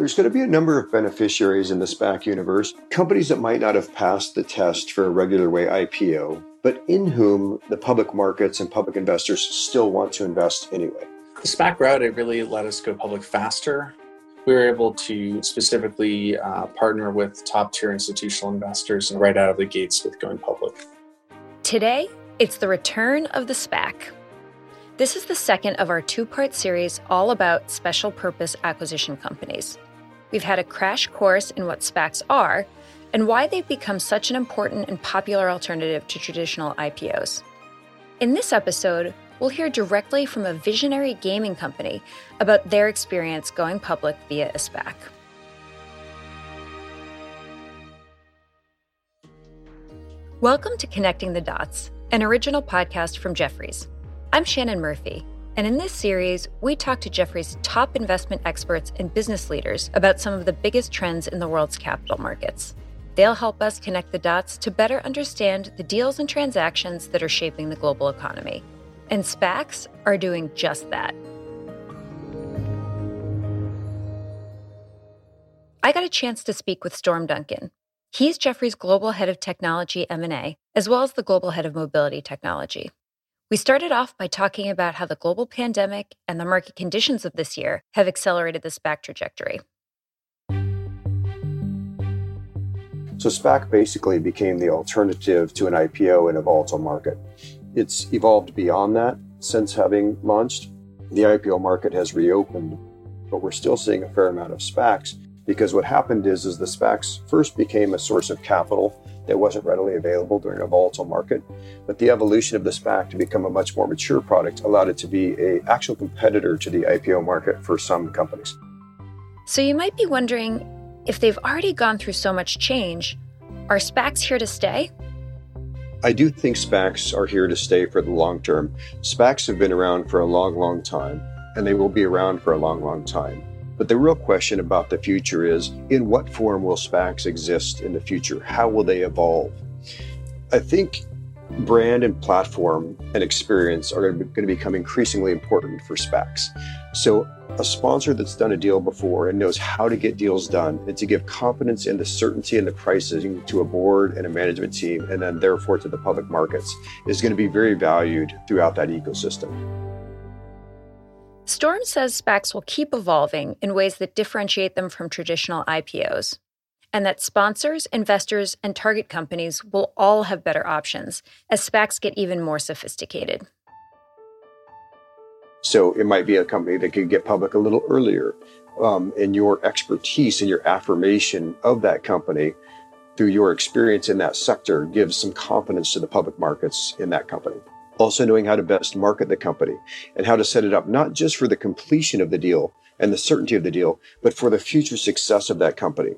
There's going to be a number of beneficiaries in the SPAC universe, companies that might not have passed the test for a regular way IPO, but in whom the public markets and public investors still want to invest anyway. The SPAC route, it really let us go public faster. We were able to specifically uh, partner with top tier institutional investors and right out of the gates with going public. Today, it's the return of the SPAC. This is the second of our two part series all about special purpose acquisition companies. We've had a crash course in what SPACs are and why they've become such an important and popular alternative to traditional IPOs. In this episode, we'll hear directly from a visionary gaming company about their experience going public via a SPAC. Welcome to Connecting the Dots, an original podcast from Jefferies. I'm Shannon Murphy, and in this series, we talk to Jefferies' top investment experts and business leaders about some of the biggest trends in the world's capital markets. They'll help us connect the dots to better understand the deals and transactions that are shaping the global economy. And SPACs are doing just that. I got a chance to speak with Storm Duncan. He's Jefferies' global head of technology M&A, as well as the global head of mobility technology. We started off by talking about how the global pandemic and the market conditions of this year have accelerated the SPAC trajectory. So SPAC basically became the alternative to an IPO in a volatile market. It's evolved beyond that since having launched. The IPO market has reopened, but we're still seeing a fair amount of SPACs because what happened is, is the SPACs first became a source of capital that wasn't readily available during a volatile market. But the evolution of the SPAC to become a much more mature product allowed it to be a actual competitor to the IPO market for some companies. So you might be wondering if they've already gone through so much change, are SPACs here to stay? I do think SPACs are here to stay for the long term. SPACs have been around for a long, long time, and they will be around for a long, long time. But the real question about the future is in what form will SPACs exist in the future? How will they evolve? I think brand and platform and experience are going to become increasingly important for SPACs. So, a sponsor that's done a deal before and knows how to get deals done and to give confidence in the certainty and the pricing to a board and a management team, and then therefore to the public markets, is going to be very valued throughout that ecosystem. Storm says SPACs will keep evolving in ways that differentiate them from traditional IPOs, and that sponsors, investors, and target companies will all have better options as SPACs get even more sophisticated. So it might be a company that could get public a little earlier. Um, and your expertise and your affirmation of that company through your experience in that sector gives some confidence to the public markets in that company also knowing how to best market the company and how to set it up not just for the completion of the deal and the certainty of the deal, but for the future success of that company.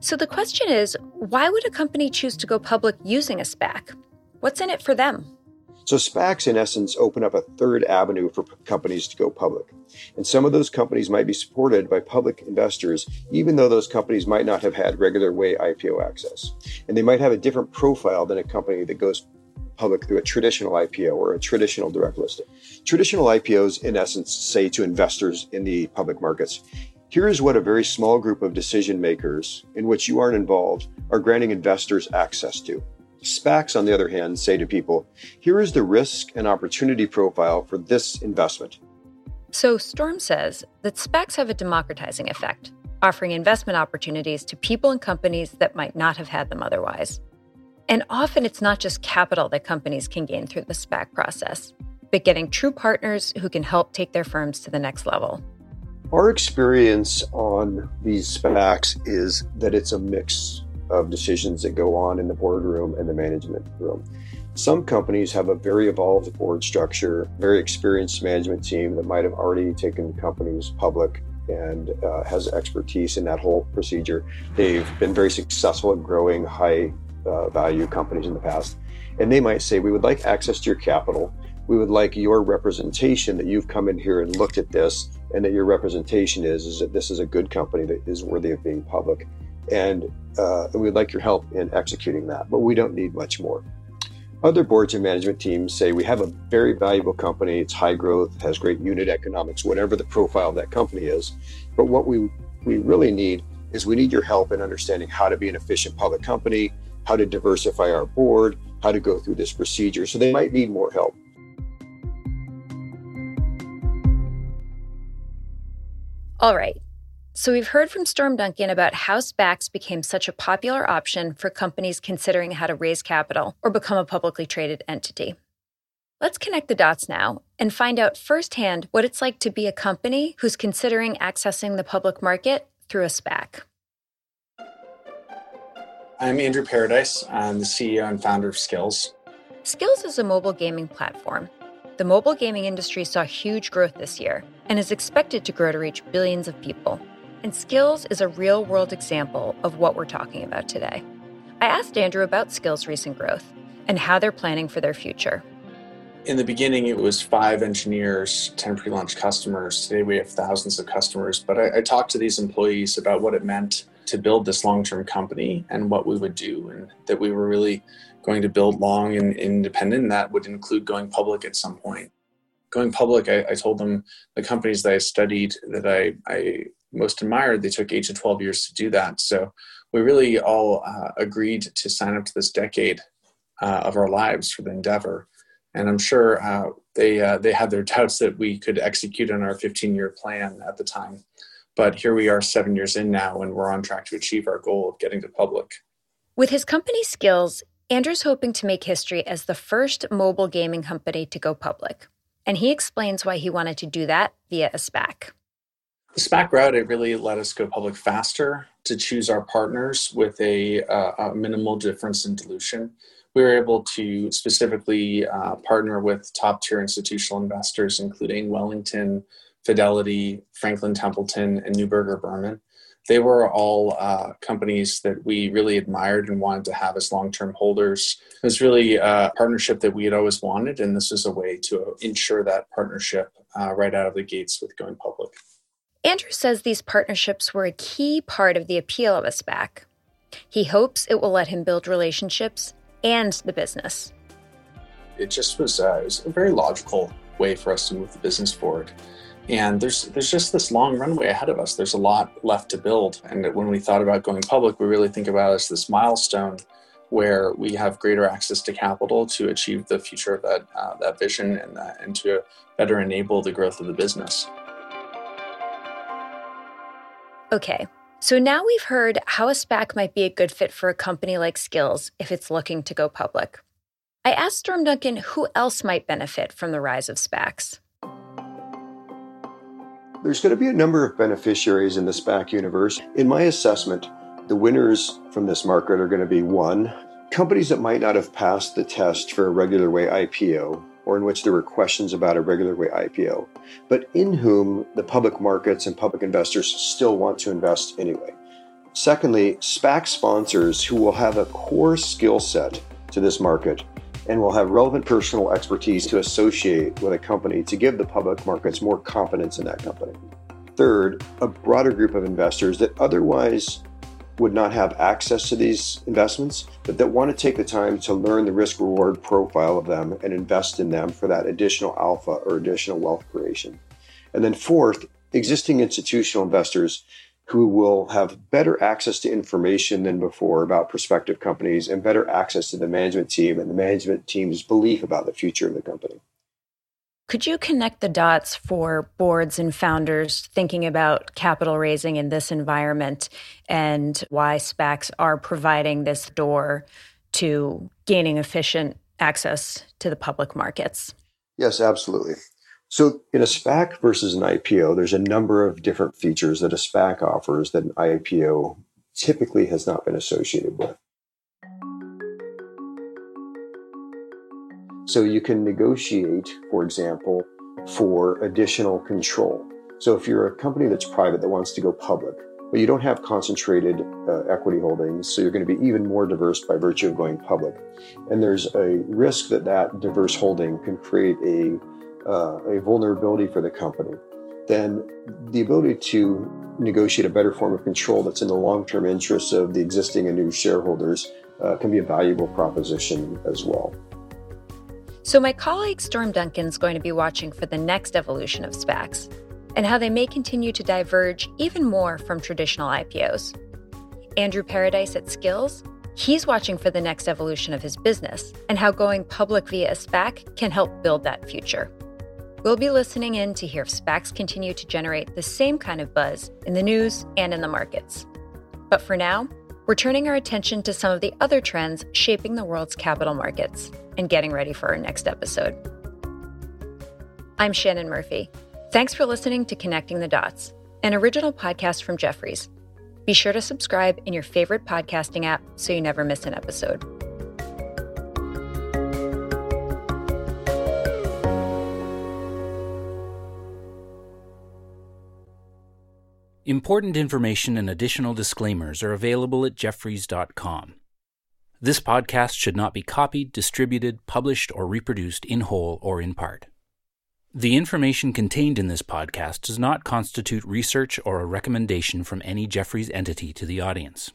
So the question is why would a company choose to go public using a SPAC? What's in it for them? So SPACs, in essence, open up a third avenue for companies to go public. And some of those companies might be supported by public investors, even though those companies might not have had regular way IPO access. And they might have a different profile than a company that goes public through a traditional IPO or a traditional direct listing. Traditional IPOs, in essence, say to investors in the public markets, here is what a very small group of decision makers in which you aren't involved are granting investors access to. SPACs, on the other hand, say to people, here is the risk and opportunity profile for this investment. So, Storm says that SPACs have a democratizing effect, offering investment opportunities to people and companies that might not have had them otherwise. And often it's not just capital that companies can gain through the SPAC process, but getting true partners who can help take their firms to the next level. Our experience on these SPACs is that it's a mix of decisions that go on in the boardroom and the management room. Some companies have a very evolved board structure, very experienced management team that might have already taken companies public and uh, has expertise in that whole procedure. They've been very successful at growing high uh, value companies in the past. And they might say, We would like access to your capital. We would like your representation that you've come in here and looked at this, and that your representation is, is that this is a good company that is worthy of being public. And, uh, and we'd like your help in executing that, but we don't need much more. Other boards and management teams say we have a very valuable company, it's high growth, has great unit economics, whatever the profile of that company is. But what we, we really need is we need your help in understanding how to be an efficient public company, how to diversify our board, how to go through this procedure. So they might need more help. All right. So we've heard from Storm Duncan about how SPACs became such a popular option for companies considering how to raise capital or become a publicly traded entity. Let's connect the dots now and find out firsthand what it's like to be a company who's considering accessing the public market through a SPAC. I'm Andrew Paradise. I'm the CEO and founder of Skillz. Skillz is a mobile gaming platform. The mobile gaming industry saw huge growth this year and is expected to grow to reach billions of people. And Skillz is a real world example of what we're talking about today. I asked Andrew about Skillz' recent growth and how they're planning for their future. In the beginning, it was five engineers, 10 pre launch customers. Today, we have thousands of customers. But I, I talked to these employees about what it meant to build this long term company and what we would do, and that we were really going to build long and independent. That would include going public at some point. Going public, I, I told them the companies that I studied that I, I most admired, they took eight to 12 years to do that. So we really all uh, agreed to sign up to this decade uh, of our lives for the endeavor. And I'm sure uh, they, uh, they had their doubts that we could execute on our 15 year plan at the time. But here we are seven years in now, and we're on track to achieve our goal of getting to public. With his company Skillz, Andrew's hoping to make history as the first mobile gaming company to go public. And he explains why he wanted to do that via a SPAC. The SPAC route, it really let us go public faster to choose our partners with a, uh, a minimal difference in dilution. We were able to specifically uh, partner with top tier institutional investors, including Wellington, Fidelity, Franklin Templeton, and Neuberger Berman. They were all uh, companies that we really admired and wanted to have as long term holders. It was really a partnership that we had always wanted, and this was a way to ensure that partnership uh, right out of the gates with going public. Andrew says these partnerships were a key part of the appeal of a SPAC. He hopes it will let him build relationships and the business. It just was, uh, it was a very logical way for us to move the business forward. And there's there's just this long runway ahead of us. There's a lot left to build. And when we thought about going public, we really think about it as this milestone where we have greater access to capital to achieve the future of that uh, that vision and, uh, and to better enable the growth of the business. Okay, so now we've heard how a SPAC might be a good fit for a company like Skillz if it's looking to go public. I asked Storm Duncan who else might benefit from the rise of SPACs. There's going to be a number of beneficiaries in the SPAC universe. In my assessment, the winners from this market are going to be one, companies that might not have passed the test for a regular way IPO or in which there were questions about a regular way IPO, but in whom the public markets and public investors still want to invest anyway. Secondly, SPAC sponsors who will have a core skill set to this market and will have relevant personal expertise to associate with a company to give the public markets more confidence in that company. Third, a broader group of investors that otherwise would not have access to these investments, but that want to take the time to learn the risk reward profile of them and invest in them for that additional alpha or additional wealth creation. And then, fourth, existing institutional investors who will have better access to information than before about prospective companies and better access to the management team and the management team's belief about the future of the company. Could you connect the dots for boards and founders thinking about capital raising in this environment and why SPACs are providing this door to gaining efficient access to the public markets? Yes, absolutely. So, in a SPAC versus an IPO, there's a number of different features that a SPAC offers that an IPO typically has not been associated with. So you can negotiate, for example, for additional control. So if you're a company that's private that wants to go public, but you don't have concentrated uh, equity holdings, so you're going to be even more diverse by virtue of going public. And there's a risk that that diverse holding can create a, uh, a vulnerability for the company. Then the ability to negotiate a better form of control that's in the long term interests of the existing and new shareholders uh, can be a valuable proposition as well. So, my colleague Storm Duncan is going to be watching for the next evolution of SPACs and how they may continue to diverge even more from traditional IPOs. Andrew Paradise at Skillz, he's watching for the next evolution of his business and how going public via a SPAC can help build that future. We'll be listening in to hear if SPACs continue to generate the same kind of buzz in the news and in the markets. But for now, we're turning our attention to some of the other trends shaping the world's capital markets and getting ready for our next episode. I'm Shannon Murphy. Thanks for listening to Connecting the Dots, an original podcast from Jefferies. Be sure to subscribe in your favorite podcasting app so you never miss an episode. Important information and additional disclaimers are available at jefferies.com. This podcast should not be copied, distributed, published, or reproduced in whole or in part. The information contained in this podcast does not constitute research or a recommendation from any Jefferies entity to the audience.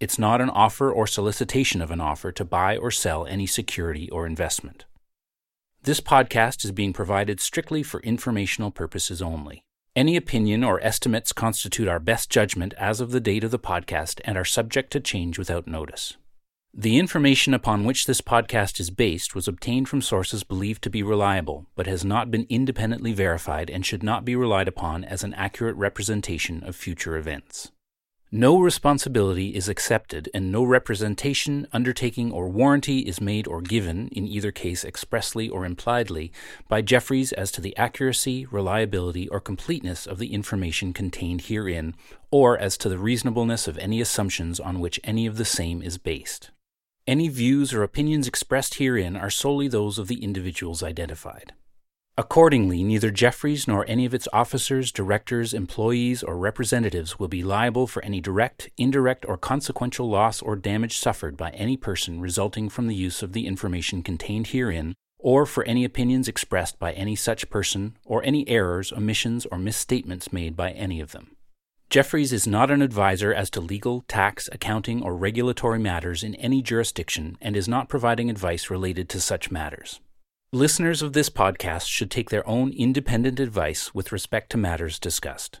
It's not an offer or solicitation of an offer to buy or sell any security or investment. This podcast is being provided strictly for informational purposes only. Any opinion or estimates constitute our best judgment as of the date of the podcast and are subject to change without notice. The information upon which this podcast is based was obtained from sources believed to be reliable, but has not been independently verified and should not be relied upon as an accurate representation of future events. No responsibility is accepted, and no representation, undertaking, or warranty is made or given, in either case expressly or impliedly, by Jefferies as to the accuracy, reliability, or completeness of the information contained herein, or as to the reasonableness of any assumptions on which any of the same is based. Any views or opinions expressed herein are solely those of the individuals identified. Accordingly, neither Jefferies nor any of its officers, directors, employees, or representatives will be liable for any direct, indirect, or consequential loss or damage suffered by any person resulting from the use of the information contained herein, or for any opinions expressed by any such person, or any errors, omissions, or misstatements made by any of them. Jefferies is not an advisor as to legal, tax, accounting, or regulatory matters in any jurisdiction and is not providing advice related to such matters. Listeners of this podcast should take their own independent advice with respect to matters discussed.